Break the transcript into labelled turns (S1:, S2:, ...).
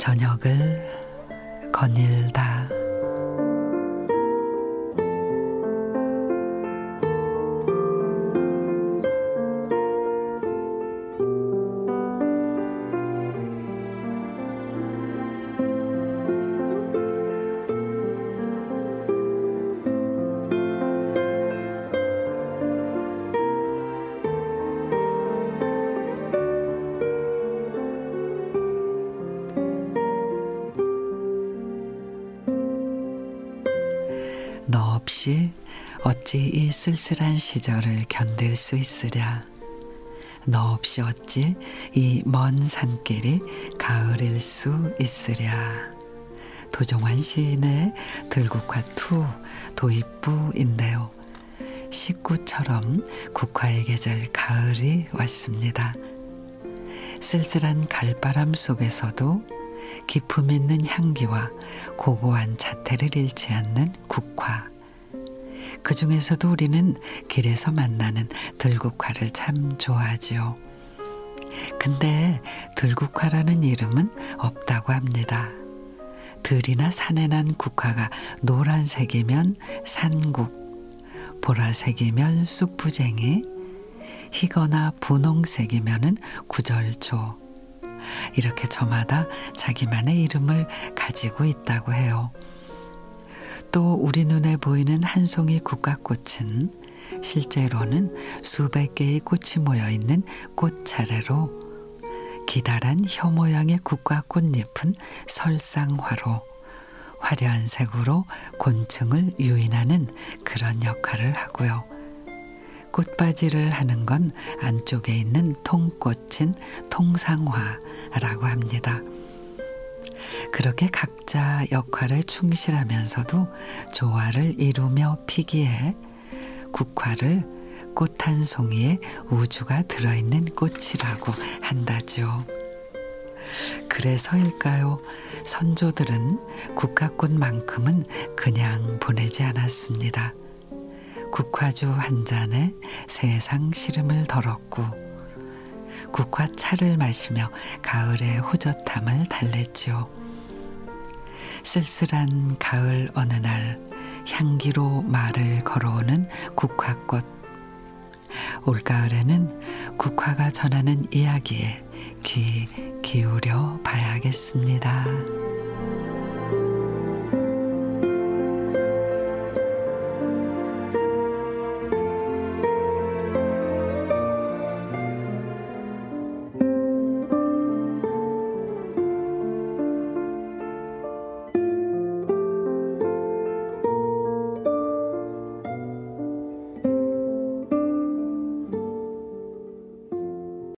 S1: 저녁을 거닐다. 너 없이 어찌 이 쓸쓸한 시절을 견딜 수 있으랴. 너 없이 어찌 이 먼 산길이 가을일 수 있으랴. 도종환 시인의 들국화 two 도입부인데요. 식구처럼 국화의 계절 가을이 왔습니다. 쓸쓸한 갈바람 속에서도 기품 있는 향기와 고고한 자태를 잃지 않는 국화. 그 중에서도 우리는 길에서 만나는 들국화를 참 좋아하지요. 근데 들국화라는 이름은 없다고 합니다. 들이나 산에 난 국화가 노란색이면 산국, 보라색이면 쑥부쟁이, 희거나 분홍색이면은 구절초. 이렇게 저마다 자기만의 이름을 가지고 있다고 해요. 또 우리 눈에 보이는 한 송이 국화꽃은 실제로는 수백 개의 꽃이 모여 있는 꽃차례로 기다란 혀 모양의 국화 꽃잎은 설상화로 화려한 색으로 곤충을 유인하는 그런 역할을 하고요. 꽃바지를 하는 건 안쪽에 있는 통꽃인 통상화 라고 합니다. 그렇게 각자 역할에 충실하면서도 조화를 이루며 피기에 국화를 꽃 한 송이에 우주가 들어있는 꽃이라고 한다죠. 그래서일까요? 선조들은 국화꽃만큼은 그냥 보내지 않았습니다. 국화주 한 잔에 세상 시름을 덜었고 국화차를 마시며 가을의 호젓함을 달랬지요. 쓸쓸한 가을 어느 날 향기로 말을 걸어오는 국화꽃. 올가을에는 국화가 전하는 이야기에 귀 기울여 봐야겠습니다.